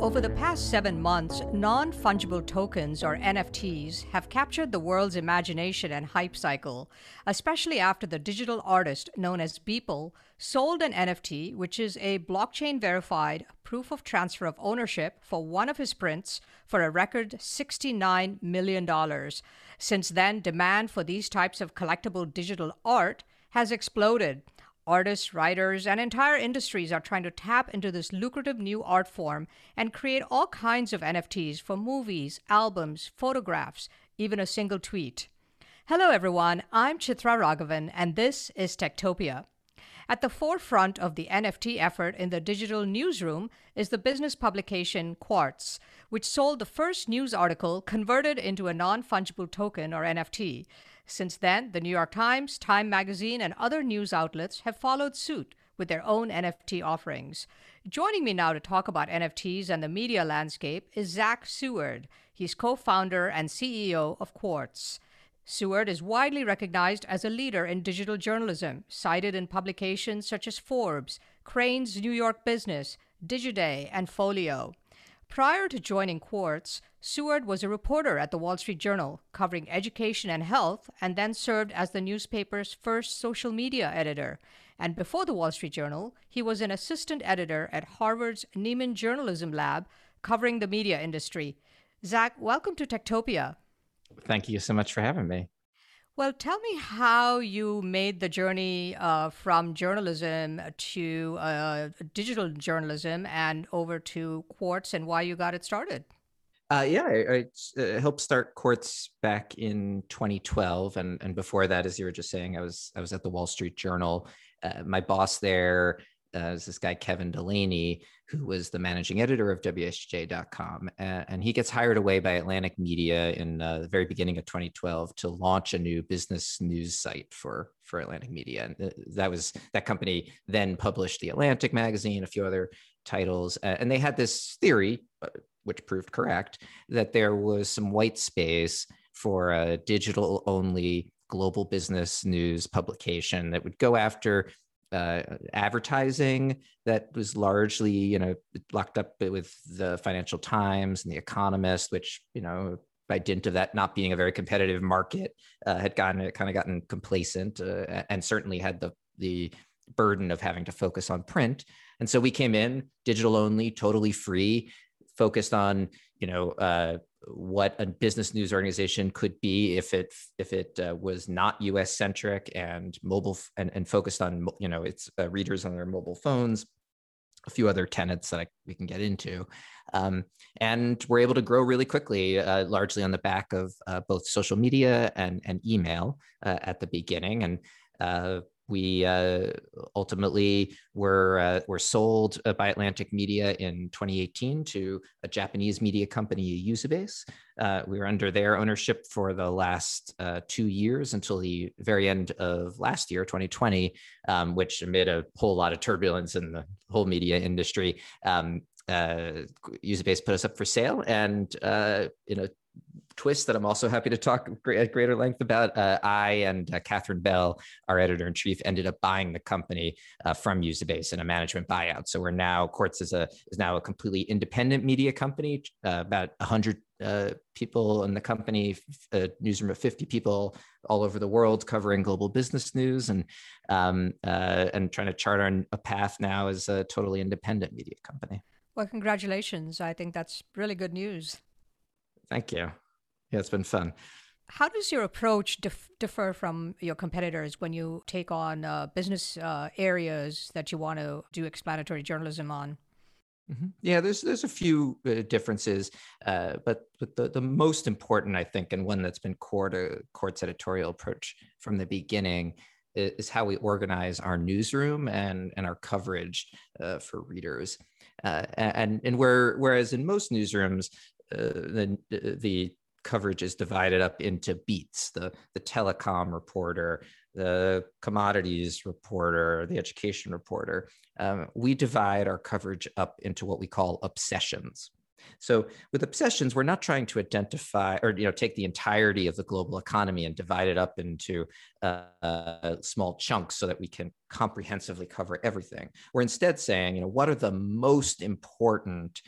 Over the past seven months, non fungible tokens, or NFTs, have captured the world's imagination and hype cycle, especially after the digital artist known as Beeple sold an NFT, which is a blockchain verified proof of transfer of ownership for one of his prints, for a record $69 million. Since then, demand for these types of collectible digital art has exploded. Artists, writers, and entire industries are trying to tap into this lucrative new art form and create all kinds of NFTs for movies, albums, photographs, even a single tweet. Hello, everyone. I'm Chitra Raghavan, and this is Techtopia. At the forefront of the NFT effort in the digital newsroom is the business publication Quartz, which sold the first news article converted into a non fungible token or NFT. Since then, the New York Times, Time Magazine, and other news outlets have followed suit with their own NFT offerings. Joining me now to talk about NFTs and the media landscape is Zach Seward. He's co founder and CEO of Quartz. Seward is widely recognized as a leader in digital journalism, cited in publications such as Forbes, Crain's New York Business, Digiday, and Folio. Prior to joining Quartz, Seward was a reporter at the Wall Street Journal, covering education and health, and then served as the newspaper's first social media editor. And before the Wall Street Journal, he was an assistant editor at Harvard's Nieman Journalism Lab, covering the media industry. Zach, welcome to Techtopia. Thank you so much for having me. Well, tell me how you made the journey uh, from journalism to uh, digital journalism and over to Quartz and why you got it started. Uh, yeah, I, I, uh, helped start Quartz back in 2012, and and before that, as you were just saying, I was I was at the Wall Street Journal. Uh, my boss there uh, is this guy Kevin Delaney, who was the managing editor of WSJ.com, and, he gets hired away by Atlantic Media in uh, the very beginning of 2012 to launch a new business news site for for Atlantic Media, and uh, that was that company then published the Atlantic magazine, a few other titles, and they had this theory which proved correct, that there was some white space for a digital only global business news publication that would go after uh, advertising that was largely, you know, locked up with the Financial Times and the Economist, which, you know, by dint of that not being a very competitive market, uh, had gotten kind of gotten complacent uh, and certainly had the the burden of having to focus on print. And so we came in digital only, totally free, focused on you know uh, what a business news organization could be if it if it uh, was not U.S. centric and mobile and, and focused on you know its uh, readers on their mobile phones. A few other tenets that I, we can get into, um, and we're able to grow really quickly, uh, largely on the back of uh, both social media and and email uh, at the beginning, and we uh, ultimately were uh, were sold uh, by Atlantic Media in 2018 to a Japanese media company, Uzabase. Uh, we were under their ownership for the last uh, two years until the very end of last year, 2020, um, which amid a whole lot of turbulence in the whole media industry, um, uh, Uzabase put us up for sale, and in a twist that I'm also happy to talk at greater length about. Uh, I and uh, Katherine Bell, our editor in chief, ended up buying the company uh, from Uzabase in a management buyout. So we're now Quartz is a is now a completely independent media company. Uh, about hundred uh, people in the company, a newsroom of 50 people all over the world covering global business news and um, uh, and trying to chart on a path now as a totally independent media company. Well, congratulations. I think that's really good news. Thank you. Yeah, it's been fun. How does your approach dif- differ from your competitors when you take on uh, business uh, areas that you want to do explanatory journalism on? Mm-hmm. Yeah, there's there's a few uh, differences, uh, but but the, the most important, I think, and one that's been core to Quartz editorial approach from the beginning is, is how we organize our newsroom and and our coverage uh, for readers. Uh, and and where whereas in most newsrooms, uh, the the coverage is divided up into beats the the telecom reporter the commodities reporter the education reporter. Um, we divide our coverage up into what we call obsessions. So with obsessions we're not trying to identify or you know take the entirety of the global economy and divide it up into uh, uh, small chunks so that we can comprehensively cover everything. We're instead saying you know what are the most important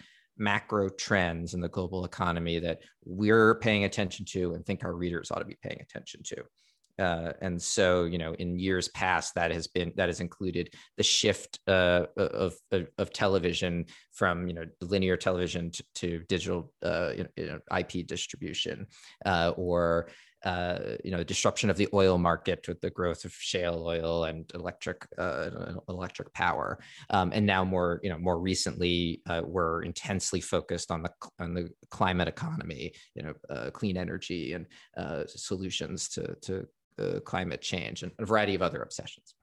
macro trends in the global economy that we're paying attention to and think our readers ought to be paying attention to. Uh, and so, you know, in years past, that has been that has included the shift uh, of, of, of television from you know linear television to, to digital uh, you know, IP distribution, uh, or uh, you know disruption of the oil market with the growth of shale oil and electric uh, electric power. Um, and now more you know more recently uh, we're intensely focused on the on the climate economy you know uh, clean energy and uh, solutions to to uh, climate change and a variety of other obsessions.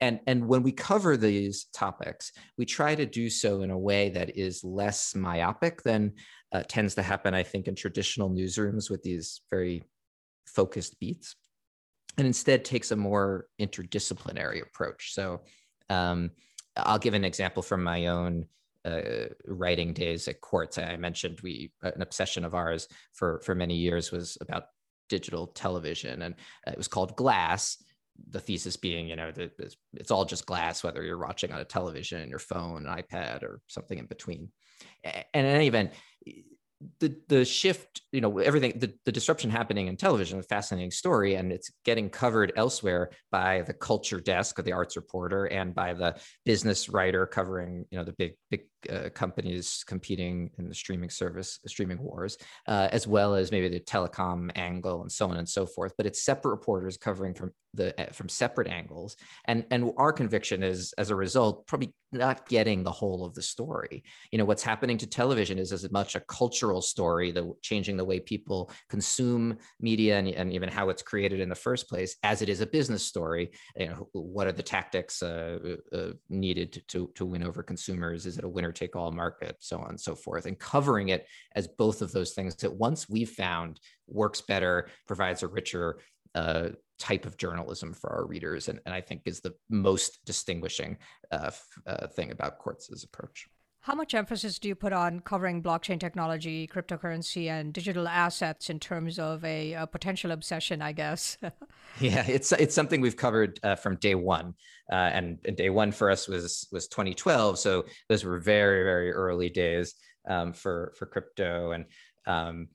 And and when we cover these topics we try to do so in a way that is less myopic than tends to happen i think in traditional newsrooms with these very focused beats and instead takes a more interdisciplinary approach. So um, I'll give an example from my own uh, writing days at Quartz. I mentioned we an obsession of ours for for many years was about digital television, and it was called Glass. The thesis being, you know, that it's all just glass, whether you're watching on a television, your phone, an iPad, or something in between. And in any event, the the shift you know everything the, the disruption happening in television a fascinating story and it's getting covered elsewhere by the culture desk of the arts reporter and by the business writer covering you know the big big uh, companies competing in the streaming service streaming wars uh, as well as maybe the telecom angle and so on and so forth. But it's separate reporters covering from the eh, from separate angles. And and our conviction is as a result probably not getting the whole of the story. You know what's happening to television is as much a cultural story the changing the way people consume media and, and even how it's created in the first place as it is a business story. You know what are the tactics uh, uh, needed to, to to win over consumers? Is it a winner take all market so on and so forth and covering it as both of those things that once we've found works better provides a richer uh, type of journalism for our readers, and, and I think is the most distinguishing uh, uh, thing about Quartz's approach. How much emphasis do you put on covering blockchain technology, cryptocurrency, and digital assets in terms of a, a potential obsession? I guess. yeah, it's it's something we've covered uh, from day one, uh, and, and, day one for us was was 2012. So those were very very early days um, for for crypto and. Um,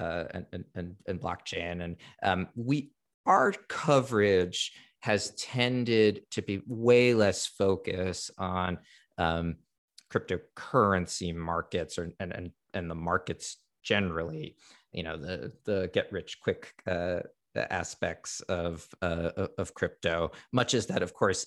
uh, and, and, and, blockchain. And um, we our coverage has tended to be way less focused on um, cryptocurrency markets or and, and and the markets generally you know the the get rich quick uh, aspects of uh, of crypto much as that of course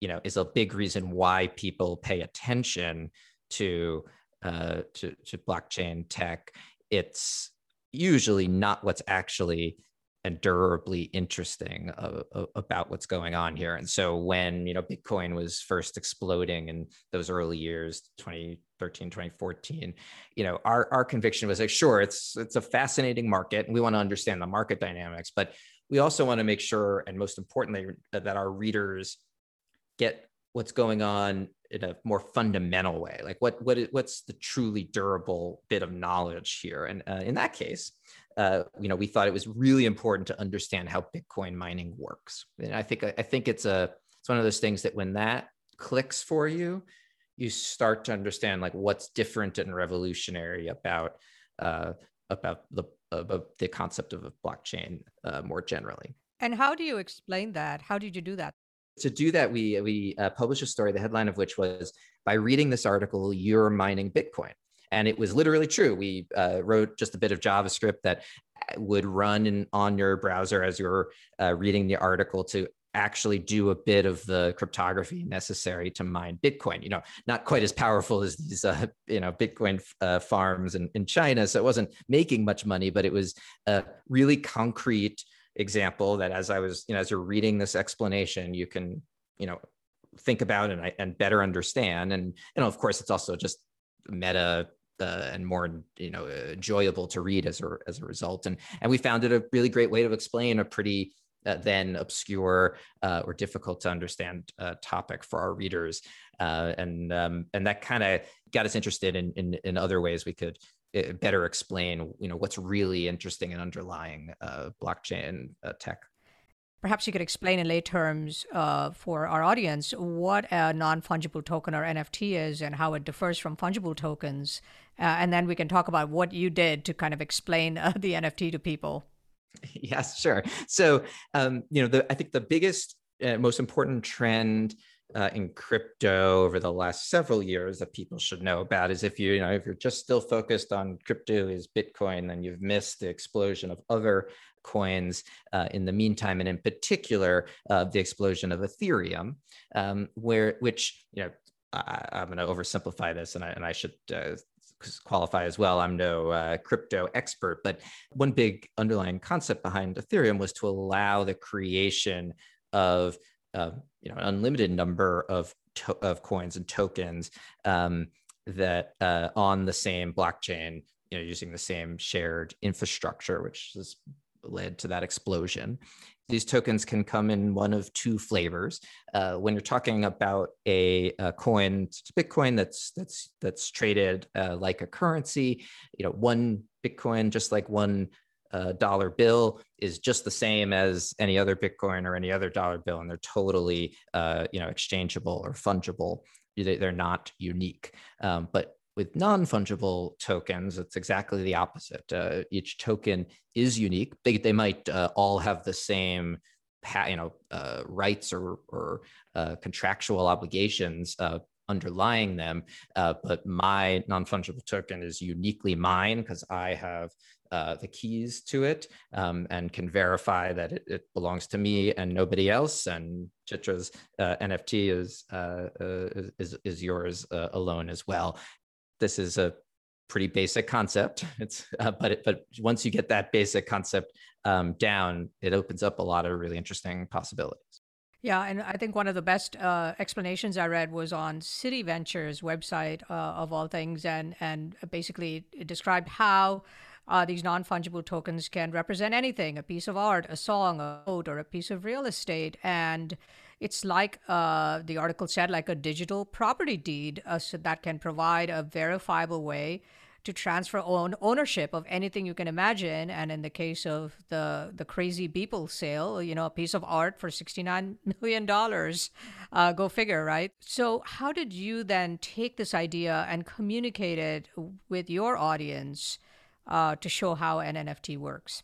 you know is a big reason why people pay attention to uh, to, to blockchain tech. It's usually not what's actually and durably interesting uh, uh, about what's going on here. And so when, you know, Bitcoin was first exploding in those early years, 2013, 2014, you know, our, our conviction was like, sure, it's, it's a fascinating market and we want to understand the market dynamics, but we also want to make sure, and most importantly, that our readers get what's going on in a more fundamental way like what what is, what's the truly durable bit of knowledge here? And uh, in that case uh, you know we thought it was really important to understand how bitcoin mining works. And i think i think it's a it's one of those things that when that clicks for you you start to understand like what's different and revolutionary about uh, about the about the concept of a blockchain uh, more generally. And how do you explain that? How did you do that to do that, we we uh, published a story, the headline of which was, "By reading this article, you're mining Bitcoin." And it was literally true. We uh, wrote just a bit of JavaScript that uh, would run in, on your browser as you're uh, reading the article to actually do a bit of the cryptography necessary to mine Bitcoin. You know, not quite as powerful as these, uh, you know, Bitcoin uh, farms in, in China. So it wasn't making much money, but it was a really concrete example that as I was, you know, as you're reading this explanation, you can, you know, think about and, and better understand. And, know, of course, it's also just meta uh, and more you know enjoyable to read as a as a result. And and we found it a really great way to explain a pretty uh, then obscure uh, or difficult to understand uh, topic for our readers. Uh, and um, and that kind of got us interested in, in in other ways we could better explain you know what's really interesting and underlying uh, blockchain uh, tech perhaps you could explain in lay terms uh, for our audience what a non fungible token or NFT is and how it differs from fungible tokens. Uh, and then we can talk about what you did to kind of explain uh, the NFT to people. Yes, sure. So, um, you know, the, I think the biggest, uh, most important trend uh, in crypto over the last several years that people should know about is if you, you know if you're just still focused on crypto is Bitcoin, then you've missed the explosion of other coins uh, in the meantime, and in particular uh, the explosion of Ethereum, um, where which you know I, am going to oversimplify this, and I, and I should uh, qualify as well. I'm no uh, crypto expert, but one big underlying concept behind Ethereum was to allow the creation of uh, you know an unlimited number of to- of coins and tokens um, that uh, on the same blockchain, you know, using the same shared infrastructure, which has led to that explosion. These tokens can come in one of two flavors. Uh, when you're talking about a, a coin, Bitcoin that's that's that's traded uh, like a currency, you know, one Bitcoin, just like one uh, dollar bill is just the same as any other Bitcoin or any other dollar bill, and they're totally, uh, you know, exchangeable or fungible. They're not unique. Um, but with non-fungible tokens, it's exactly the opposite. Uh, each token is unique. They, they might uh, all have the same you know, uh, rights or, or uh, contractual obligations underlying them. Uh, but my non-fungible token is uniquely mine because I have uh, the keys to it um, and can verify that it, it, belongs to me and nobody else. And Chitra's uh, NFT is, uh, uh, is, is yours uh, alone as well. This is a pretty basic concept. It's but it, but once you get that basic concept um, down, it opens up a lot of really interesting possibilities. Yeah, and I think one of the best uh, explanations I read was on Citi Ventures website uh, of all things, and and basically described how uh, these non fungible tokens can represent anything: a piece of art, a song, a boat, or a piece of real estate, and it's like uh, the article said, like a digital property deed, uh, so that can provide a verifiable way to transfer own ownership of anything you can imagine. And in the case of the the crazy Beeple sale, you know, a piece of art for sixty nine million dollars, uh, go figure, right? So how did you then take this idea and communicate it with your audience uh, to show how an NFT works?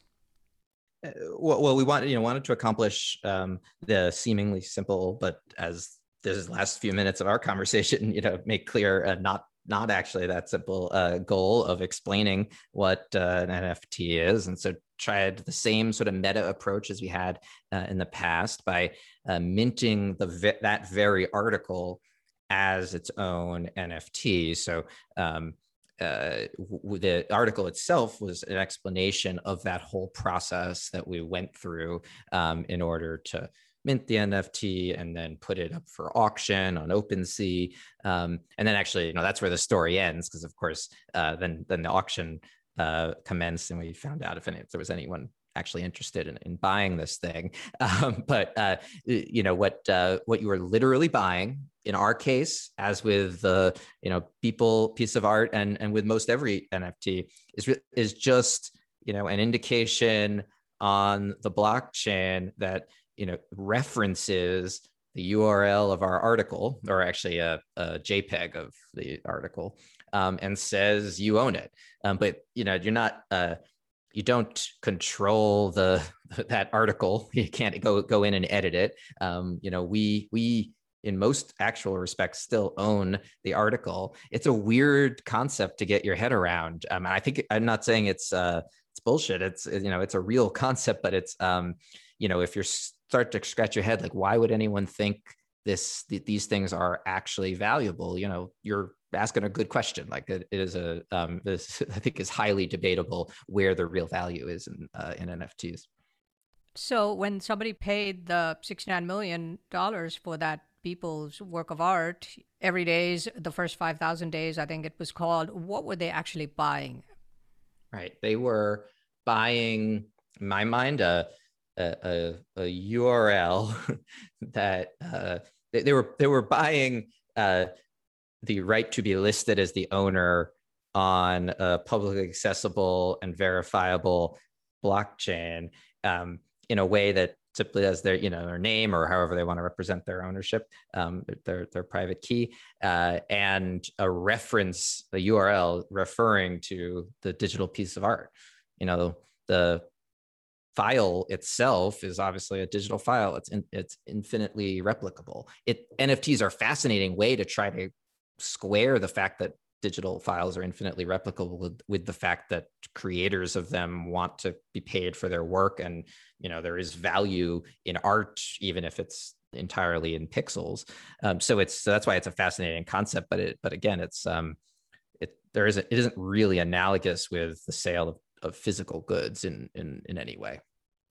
Uh, well, well, we wanted you know wanted to accomplish um, the seemingly simple, but as this last few minutes of our conversation, you know, make clear uh, not not actually that simple uh, goal of explaining what uh, an NFT is. And so tried the same sort of meta approach as we had uh, in the past by uh, minting the that very article as its own NFT. So um, uh, the article itself was an explanation of that whole process that we went through um, in order to mint the NFT and then put it up for auction on OpenSea. Um, and then actually, you know, that's where the story ends because, of course, uh, then then the auction uh, commenced and we found out if, any, if there was anyone actually interested in, in buying this thing. Um, but uh, you know what uh, what you are literally buying in our case, as with the you know Beeple piece of art and and with most every NFT is is just you know an indication on the blockchain that you know references the URL of our article, or actually a, a JPEG of the article, um, and says you own it. Um, but you know you're not uh, you don't control the that article. You can't go go in and edit it. Um, you know we we in most actual respects still own the article. It's a weird concept to get your head around. Um, I think I'm not saying it's uh, it's bullshit. It's you know it's a real concept, but it's um, you know if you're start to scratch your head like why would anyone think this th- these things are actually valuable you know you're asking a good question like it, it is a um, this i think is highly debatable where the real value is in uh, in nfts so when somebody paid the 69 million dollars for that Beeple's work of art Everydays the first 5000 days i think it was called what were they actually buying? Right. They were buying in my mind a a, a, a URL that uh, they, they, were they were buying uh, the right to be listed as the owner on a publicly accessible and verifiable blockchain um, in a way that simply as their you know their name or however they want to represent their ownership um, their their private key uh, and a reference a url referring to the digital piece of art. You know the file itself is obviously a digital file. It's in, it's infinitely replicable. It nfts are a fascinating way to try to square the fact that digital files are infinitely replicable with, with the fact that creators of them want to be paid for their work. And you know there is value in art even if it's entirely in pixels. Um, so it's so that's why it's a fascinating concept but it but again it's um it there isn't it isn't really analogous with the sale of, of physical goods in in in any way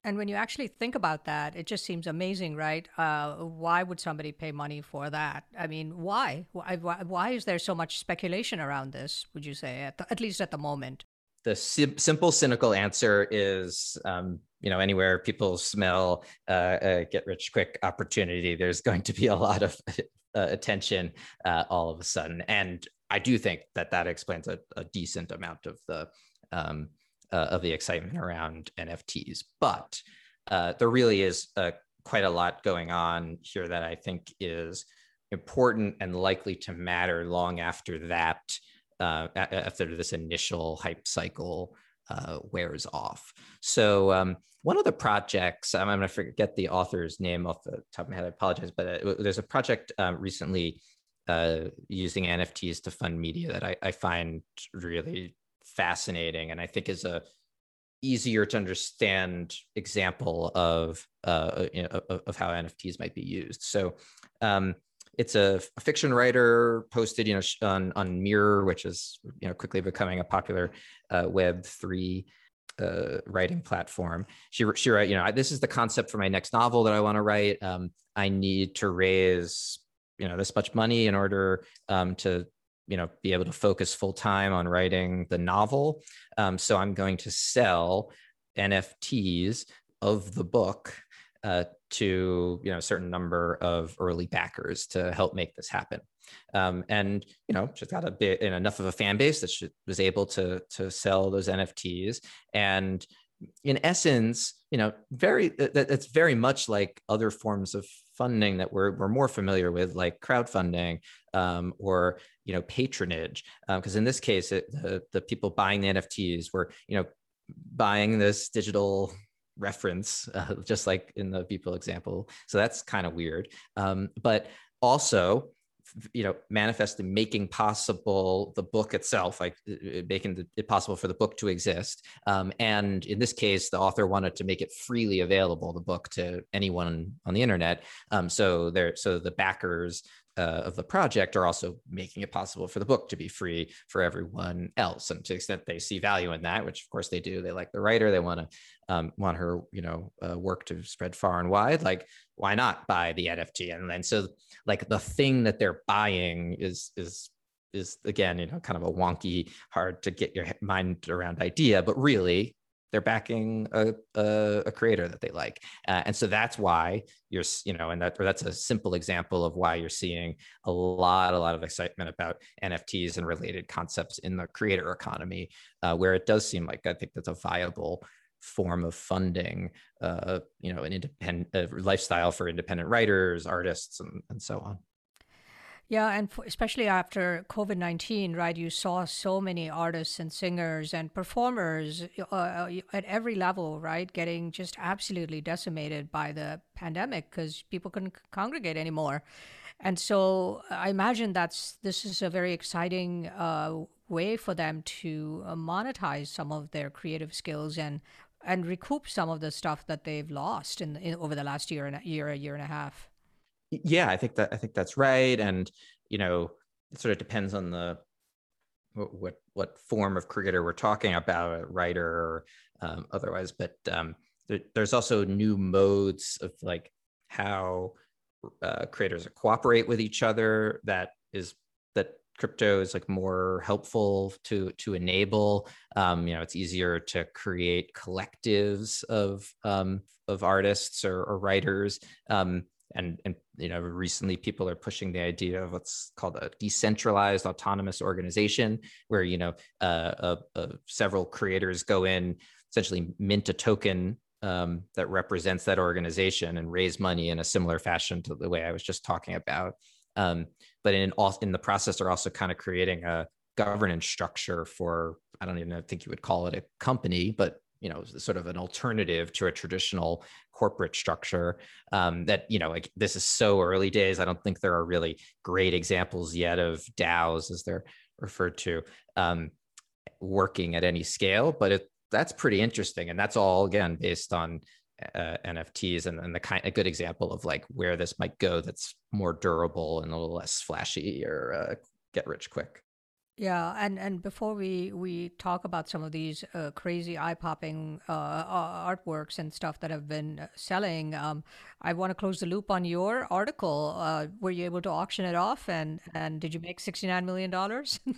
and when you actually think about that, it just seems amazing, right? Uh, why would somebody pay money for that? I mean, why? why? Why is there so much speculation around this, would you say, at, the, at least at the moment? The sim- simple, cynical answer is um, you know, anywhere people smell uh, a get rich quick opportunity, there's going to be a lot of uh, attention uh, all of a sudden. And I do think that that explains a, a decent amount of the um, uh, of the excitement around NFTs. But uh, there really is uh, quite a lot going on here that I think is important and likely to matter long after that, uh, after this initial hype cycle uh, wears off. So um, one of the projects, I'm, I'm going to forget the author's name off the top of my head. I apologize, but uh, there's a project um, recently uh, using NFTs to fund media that I, I, find really fascinating and I think is a easier to understand example of uh, you know, of, of, how NFTs might be used. So um, it's a, a, fiction writer posted you know on on Mirror, which is you know quickly becoming a popular uh, Web three uh, writing platform. She she wrote, you know, this is the concept for my next novel that I want to write. Um, I need to raise you know this much money in order um, to you know be able to focus full time on writing the novel. Um, so i'm going to sell nfts of the book uh, to you know a certain number of early backers to help make this happen. Um, and you know she's got a bit enough of a fan base that she was able to to sell those nfts and in essence you know very that, that's very much like other forms of funding that we're, we're more familiar with like crowdfunding um, or you know patronage because um, in this case it, the, the people buying the nfts were you know buying this digital reference uh, just like in the Beeple example. So that's kind of weird. Um, but also you know manifest in making possible the book itself like uh, uh, making it possible for the book to exist. Um, and in this case the author wanted to make it freely available the book to anyone on the internet. Um, so there so the backers uh, of the project are also making it possible for the book to be free for everyone else. And to the extent they see value in that, which of course they do, they like the writer, they want to um, want her, you know, uh, work to spread far and wide. Like, why not buy the NFT? And then so, like, the thing that they're buying is is is again, you know, kind of a wonky, hard to get your mind around idea, but really they're backing a, a, a creator that they like. Uh, and so that's why you're you know and that or that's a simple example of why you're seeing a lot a lot of excitement about nfts and related concepts in the creator economy uh, where it does seem like i think that's a viable form of funding uh, you know an independent lifestyle for independent writers artists and, and so on yeah, and especially after COVID 19, right, you saw so many artists and singers and performers uh, uh at every level, right, getting just absolutely decimated by the pandemic because people couldn't congregate anymore. And so I imagine that's this is a very exciting uh, way for them to uh, monetize some of their creative skills and and recoup some of the stuff that they've lost in, in over the last year and a year, a year and a half yeah i think that i think that's right and you know it sort of depends on the what what, form of creator we're talking about a writer or um, otherwise but um, there, there's also new modes of like how uh, creators cooperate with each other that is that crypto is like more helpful to to enable. Um, you know it's easier to create collectives of um, of artists or, or writers um, and and you know recently people are pushing the idea of what's called a decentralized autonomous organization where you know uh, uh, uh, several creators go in essentially mint a token um, that represents that organization and raise money in a similar fashion to the way I was just talking about. Um, but in in the process, they're also kind of creating a governance structure for I don't even think you would call it a company, but you know, sort of an alternative to a traditional corporate structure. Um, that you know, like this is so early days. I don't think there are really great examples yet of DAOs, as they're referred to, um, working at any scale. But it, that's pretty interesting, and that's all again based on uh, NFTs and, and the kind a good example of like where this might go. That's more durable and a little less flashy or uh, get rich quick. Yeah, and and before we we talk about some of these uh, crazy eye popping uh, artworks and stuff that have been uh, selling, um, I want to close the loop on your article. Uh, were you able to auction it off, and and did you make sixty nine million dollars?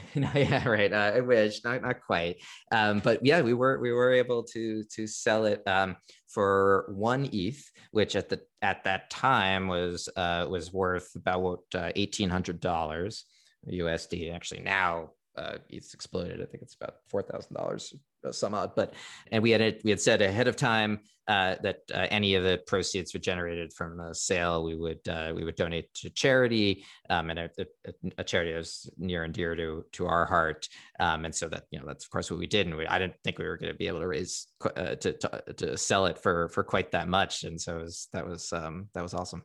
no, yeah, right. Uh, I wish, not not quite, um, but yeah, we were we were able to to sell it um, for one ETH, which at the at that time was uh, was worth about eighteen hundred dollars. USD. Actually, now uh, it's exploded. I think it's about four thousand dollars some odd. But and we had it, we had said ahead of time uh, that uh, any of the proceeds were generated from the sale, we would uh, we would donate to charity, um, and a, a, a, charity is near and dear to to our heart. Um, and so that you know that's of course what we did. And we, I didn't think we were going to be able to raise uh, to, to, to sell it for for quite that much. And so was, that was um, that was awesome.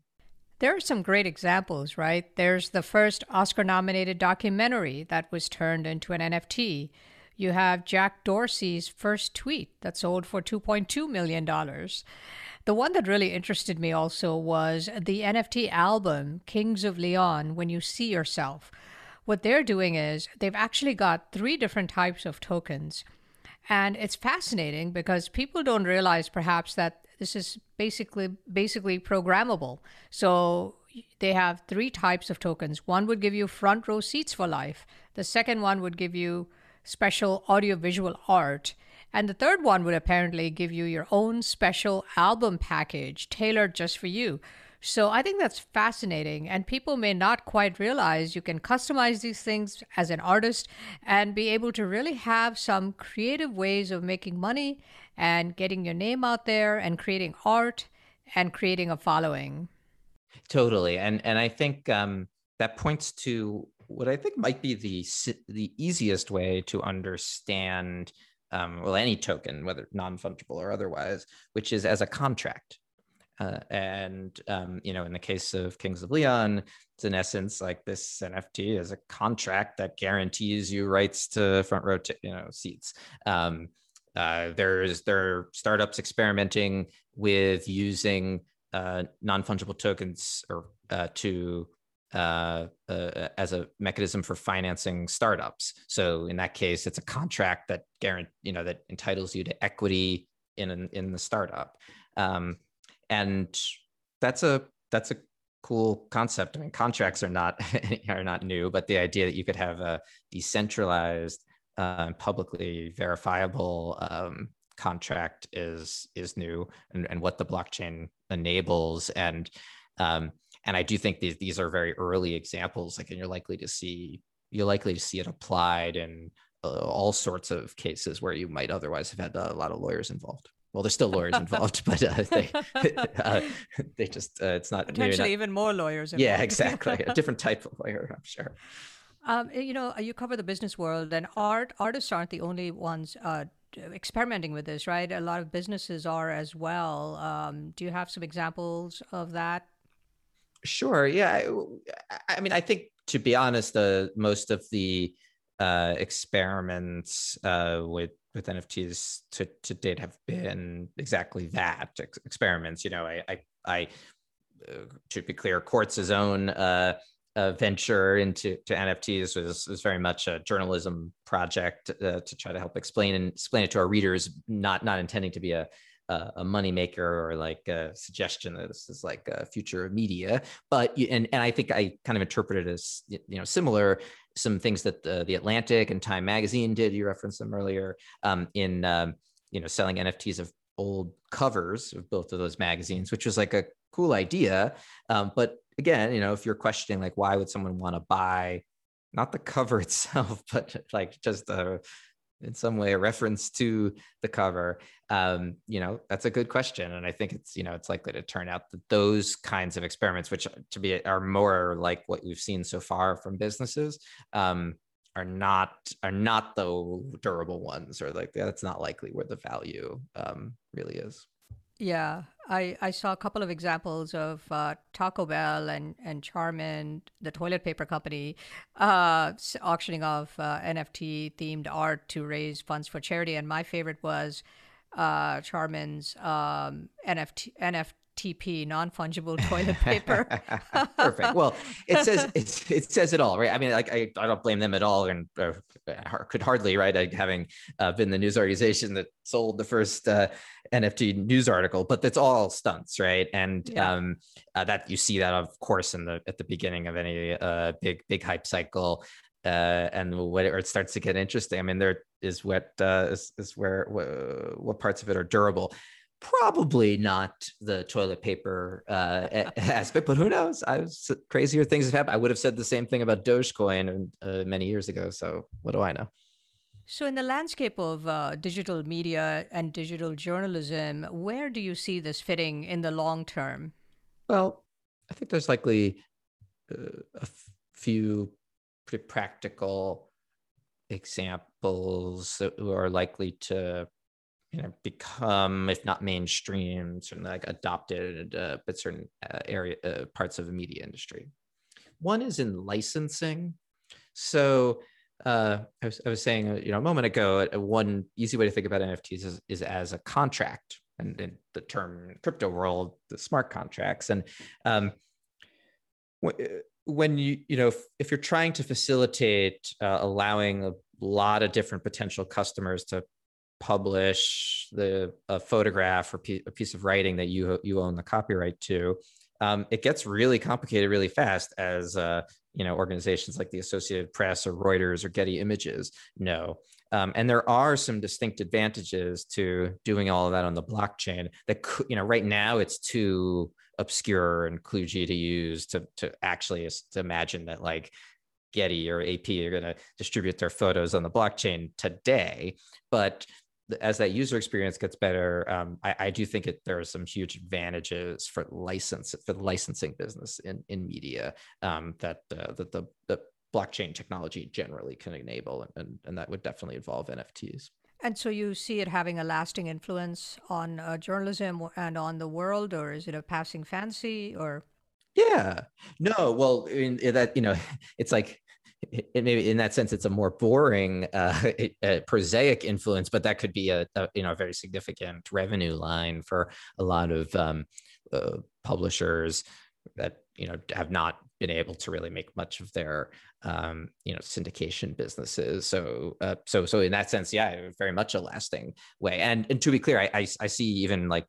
There are some great examples, right? There's the first Oscar nominated documentary that was turned into an NFT. You have Jack Dorsey's first tweet that sold for $2.2 million. The one that really interested me also was the NFT album, Kings of Leon, When You See Yourself. What they're doing is they've actually got three different types of tokens. And it's fascinating because people don't realize perhaps that this is basically basically programmable. So they have three types of tokens. One would give you front row seats for life. The second one would give you special audiovisual art. And the third one would apparently give you your own special album package tailored just for you. So I think that's fascinating. And people may not quite realize you can customize these things as an artist and be able to really have some creative ways of making money and getting your name out there and creating art and creating a following. Totally. And and I think um, that points to what I think might be the the easiest way to understand um, well any token, whether non fungible or otherwise, which is as a contract. Uh, and um, you know, in the case of Kings of Leon, it's in essence like this NFT is a contract that guarantees you rights to front row, t- you know, seats. Um, uh, there's there are startups experimenting with using uh, non fungible tokens or uh, to uh, uh, as a mechanism for financing startups. So in that case, it's a contract that guarantee you know that entitles you to equity in in the startup. Um, and that's a that's a cool concept. I mean, contracts are not are not new, but the idea that you could have a decentralized, uh, publicly verifiable um, contract is is new, and, and what the blockchain enables. And um, and I do think these these are very early examples. Like, and you're likely to see you're likely to see it applied in uh, all sorts of cases where you might otherwise have had a lot of lawyers involved well, there's still lawyers involved, but uh, they uh, they just uh, it's not potentially not, even more lawyers. Involved. Yeah, exactly, a different type of lawyer, I'm sure. Um, you know, you cover the business world, and art artists aren't the only ones uh, experimenting with this, right? A lot of businesses are as well. Um, do you have some examples of that? Sure. Yeah. I, I mean, I think to be honest, the most of the uh, experiments uh, with with NFTs to, to date have been exactly that ex- experiments. You know, I, I, I uh, to be clear, Quartz's own uh, uh, venture into to NFTs was, was very much a journalism project uh, to try to help explain and explain it to our readers, not not intending to be a a money maker or like a suggestion that this is like a future of media. But and and I think I kind of interpret it as you know similar some things that the, the Atlantic and Time Magazine did. You referenced them earlier um, in um, you know selling NFTs of old covers of both of those magazines, which was like a cool idea. Um, but again, you know, if you're questioning like why would someone want to buy not the cover itself, but like just a in some way a reference to the cover. Um, you know that's a good question. And i think it's you know it's likely to turn out that those kinds of experiments which to be are more like what we've seen so far from businesses um, are not are not the durable ones or like that's not likely where the value um, really is yeah, I, I saw a couple of examples of uh, Taco Bell and, and Charmin, the toilet paper company, uh, auctioning off uh, NFT themed art to raise funds for charity. And my favorite was uh, Charmin's um, NFT, NFT TP, non-fungible toilet paper. Perfect. Well, it says it, it says it all, right? I mean, like I, I don't blame them at all, and uh, could hardly, right? Having uh, been the news organization that sold the first uh, NFT news article, but that's all stunts, right? And yeah. um, uh, that you see that, of course, in the at the beginning of any uh, big big hype cycle. Uh, and when it starts to get interesting, I mean, there is what uh, is, is where what, what parts of it are durable probably not the toilet paper uh, aspect, but who knows? I was crazier things have happened. I would have said the same thing about Dogecoin uh, many years ago. So what do I know? So, in the landscape of uh, digital media and digital journalism, where do you see this fitting in the long term? Well, I think there's likely uh, a f- few pretty practical examples that are likely to you know become if not mainstream certainly like adopted uh, but certain uh, area uh, parts of the media industry. One is in licensing. So uh, I, was, I was saying uh, you know a moment ago uh, one easy way to think about nfts is, is as a contract and in the term crypto world the smart contracts. And um, when you you know if, if you're trying to facilitate allowing a lot of different potential customers to publish the a photograph or a piece of writing that you you own the copyright to, um, it gets really complicated really fast as uh, you know organizations like the Associated Press or Reuters or Getty Images know. Um, and there are some distinct advantages to doing all of that on the blockchain. That you know, right now it's too obscure and kludgy to use to to actually to imagine that like Getty or AP are going to distribute their photos on the blockchain today. But as that user experience gets better, um, I, I, do think it, there are some huge advantages for license for the licensing business in in media um, that uh, that the, the blockchain technology generally can enable, and, and that would definitely involve NFTs. And so you see it having a lasting influence on uh, journalism and on the world, or is it a passing fancy? Or yeah, no. Well, in, in that you know, it's like it, maybe in that sense it's a more boring uh, a prosaic influence but that could be a, a, you know a very significant revenue line for a lot of um, uh, publishers that you know have not been able to really make much of their um, you know syndication businesses. So uh, so so in that sense yeah very much a lasting way. And and to be clear I, I, I see even like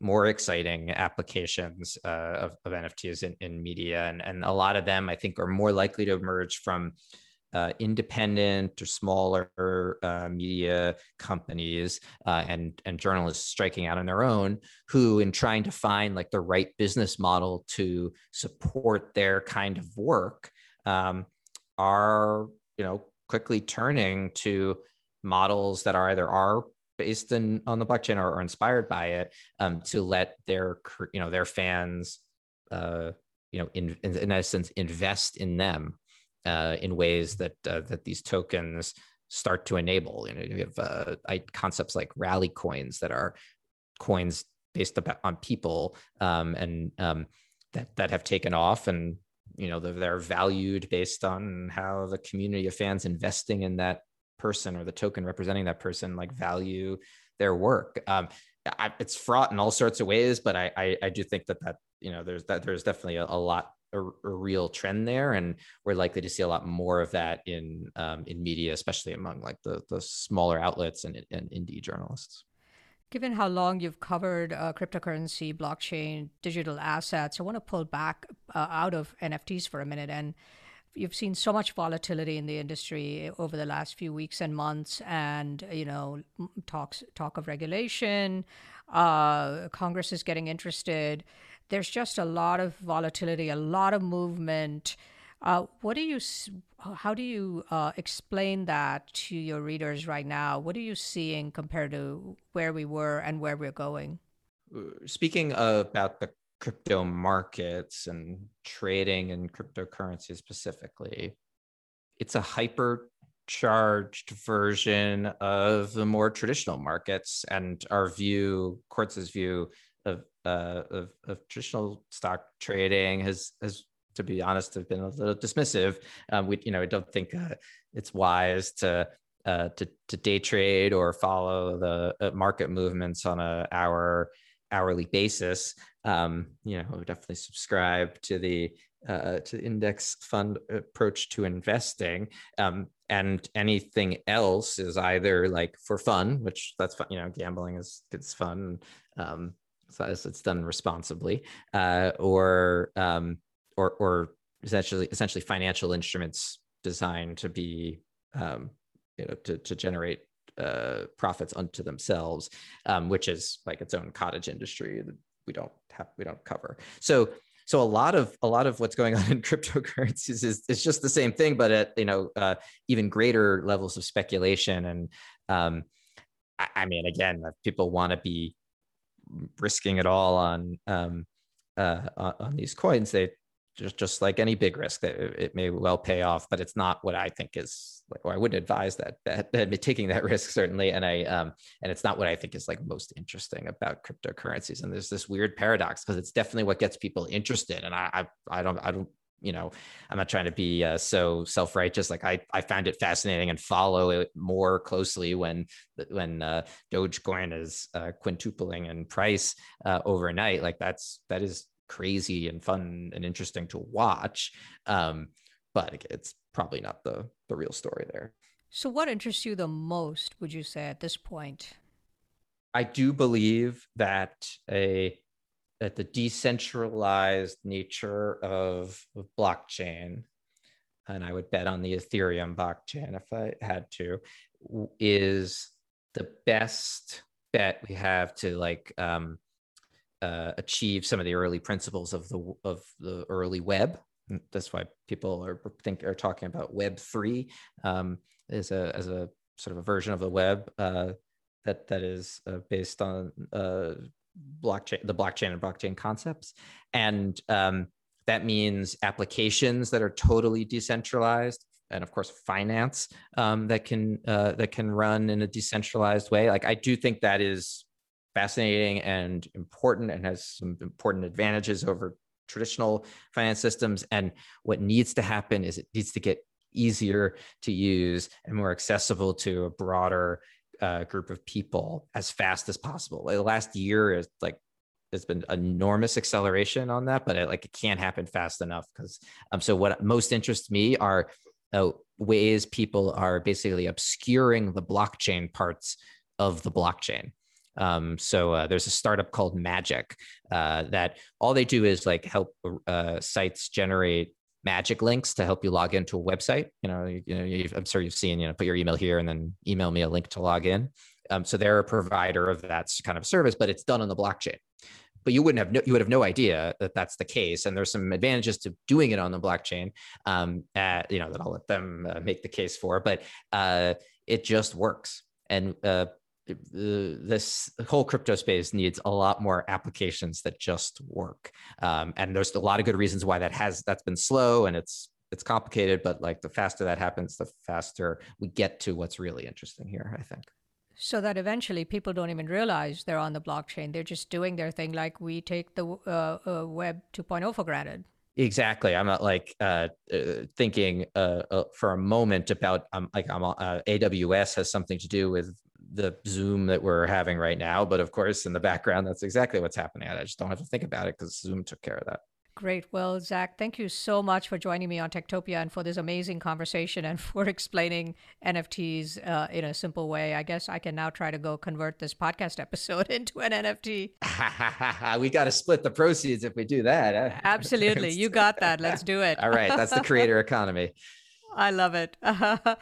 more exciting applications uh, of, of, NFTs in, in media. And, and a lot of them, I think, are more likely to emerge from uh, independent or smaller uh, media companies uh, and, and journalists striking out on their own who, in trying to find like the right business model to support their kind of work, um, are, you know, quickly turning to models that are either are based in on the blockchain or, or inspired by it um, to let their you know their fans uh, you know in, in, essence invest in them uh, in ways that uh, that these tokens start to enable. You know you have uh, concepts like rally coins that are coins based on people um, and um, that that have taken off and you know they're valued based on how the community of fans investing in that person or the token representing that person like value their work. Um, I, it's fraught in all sorts of ways but I, I, I do think that that you know there's that there's definitely a, a lot a, a, real trend there and we're likely to see a lot more of that in um, in media especially among like the the smaller outlets and, and indie journalists. Given how long you've covered uh, cryptocurrency, blockchain, digital assets, I want to pull back uh, out of NFTs for a minute and you've seen so much volatility in the industry over the last few weeks and months, and you know, talks talk of regulation. Uh, Congress is getting interested. There's just a lot of volatility, a lot of movement. Uh, what do you? How do you uh, explain that to your readers right now? What are you seeing compared to where we were and where we're going? Uh, speaking about the crypto markets and trading in cryptocurrency specifically, it's a hyper charged version of the more traditional markets and our view quartz's view of, uh, of, of traditional stock trading has has to be honest have been a little dismissive. Um, we you know i don't think uh, it's wise to uh, to, to day trade or follow the uh, market movements on a hour hourly basis um, you know definitely subscribe to the uh, to index fund approach to investing. Um, and anything else is either like for fun, which that's fun, you know, gambling is it's fun. Um, so it's done responsibly, uh, or um, or or essentially essentially financial instruments designed to be um, you know to to generate uh, profits unto themselves, um, which is like its own cottage industry that we don't have we don't cover. So so a lot of a lot of what's going on in cryptocurrencies is, is just the same thing, but at you know uh, even greater levels of speculation. And um, I, I, mean, again, people want to be risking it all on um, uh, on these coins, they just just like any big risk that it may well pay off but it's not what i think is or i wouldn't advise that that, that taking that risk certainly. And i um and it's not what i think is like most interesting about cryptocurrencies. And there's this weird paradox because it's definitely what gets people interested. And i i, I don't i don't you know i'm not trying to be uh, so self-righteous. Like i i found it fascinating and follow it more closely when when uh, dogecoin is uh, quintupling in price uh, overnight. Like that's that is crazy and fun and interesting to watch. Um, but it's probably not the the real story there. So, what interests you the most? Would you say at this point? I do believe that a that the decentralized nature of, of blockchain, and I would bet on the Ethereum blockchain if I had to, is the best bet we have to like um, uh, achieve some of the early principles of the of the early web. That's why people are think are talking about Web three um, as a as a sort of a version of the web uh, that that is uh, based on uh, blockchain the blockchain and blockchain concepts, and um, that means applications that are totally decentralized and of course finance um, that can uh, that can run in a decentralized way. Like I do think that is fascinating and important and has some important advantages over traditional finance systems. And what needs to happen is it needs to get easier to use and more accessible to a broader uh, group of people as fast as possible. Like the last year is like there's been enormous acceleration on that, but it, like it can't happen fast enough because um. So what most interests me are uh, ways people are basically obscuring the blockchain parts of the blockchain. Um, so uh, there's a startup called Magic uh, that all they do is like help uh, sites generate magic links to help you log into a website. You know, you, you know, I'm sure you've seen, you know, put your email here and then email me a link to log in. Um, so they're a provider of that kind of service, but it's done on the blockchain. But you wouldn't have no, you would have no idea that that's the case, and there's some advantages to doing it on the blockchain. Um, at, you know that I'll let them uh, make the case for, but uh, it just works. And uh, this whole crypto space needs a lot more applications that just work. Um, and there's a lot of good reasons why that has that's been slow and it's it's complicated but like the faster that happens the faster we get to what's really interesting here i think. So that eventually people don't even realize they're on the blockchain. They're just doing their thing like we take the uh, uh, web 2.0 for granted. Exactly. I'm not like uh, uh thinking uh, uh, for a moment about um, like i'm aws has something to do with the Zoom that we're having right now. But of course, in the background, that's exactly what's happening. I just don't have to think about it because Zoom took care of that. Great. Well, Zach, thank you so much for joining me on Techtopia and for this amazing conversation and for explaining NFTs uh, in a simple way. I guess I can now try to go convert this podcast episode into an NFT. we got to split the proceeds if we do that. Absolutely. you got that. Let's do it. All right. That's the creator economy. I love it.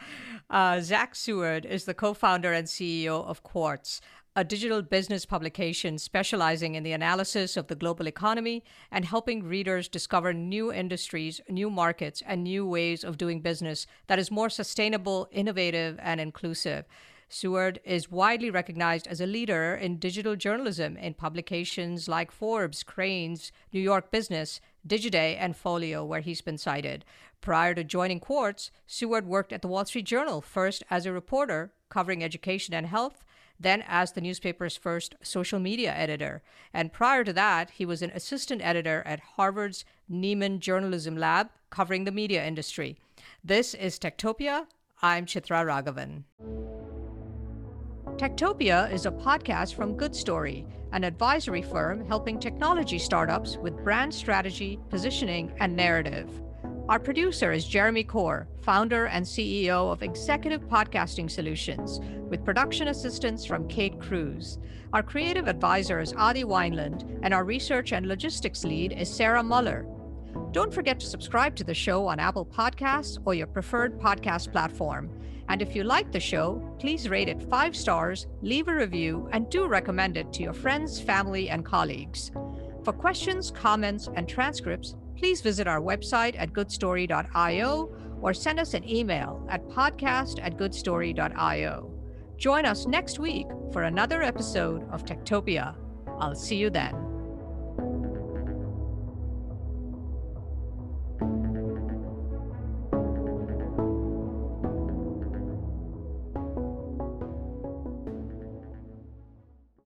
Uh, Zach Seward is the co founder and CEO of Quartz, a digital business publication specializing in the analysis of the global economy and helping readers discover new industries, new markets, and new ways of doing business that is more sustainable, innovative, and inclusive. Seward is widely recognized as a leader in digital journalism in publications like Forbes, Crain's, New York Business, Digiday, and Folio, where he's been cited. Prior to joining Quartz, Seward worked at the Wall Street Journal, first as a reporter covering education and health, then as the newspaper's first social media editor. And prior to that, he was an assistant editor at Harvard's Nieman Journalism Lab, covering the media industry. This is Techtopia. I'm Chitra Raghavan. Techtopia is a podcast from Good Story, an advisory firm helping technology startups with brand strategy, positioning, and narrative. Our producer is Jeremy Corr, founder and CEO of Executive Podcasting Solutions, with production assistance from Kate Cruz. Our creative advisor is Adi Wineland, and our research and logistics lead is Sarah Muller. Don't forget to subscribe to the show on Apple Podcasts or your preferred podcast platform. And if you like the show, please rate it five stars, leave a review, and do recommend it to your friends, family, and colleagues. For questions, comments, and transcripts, please visit our website at goodstory.io or send us an email at podcast at goodstory.io. Join us next week for another episode of Techtopia. I'll see you then.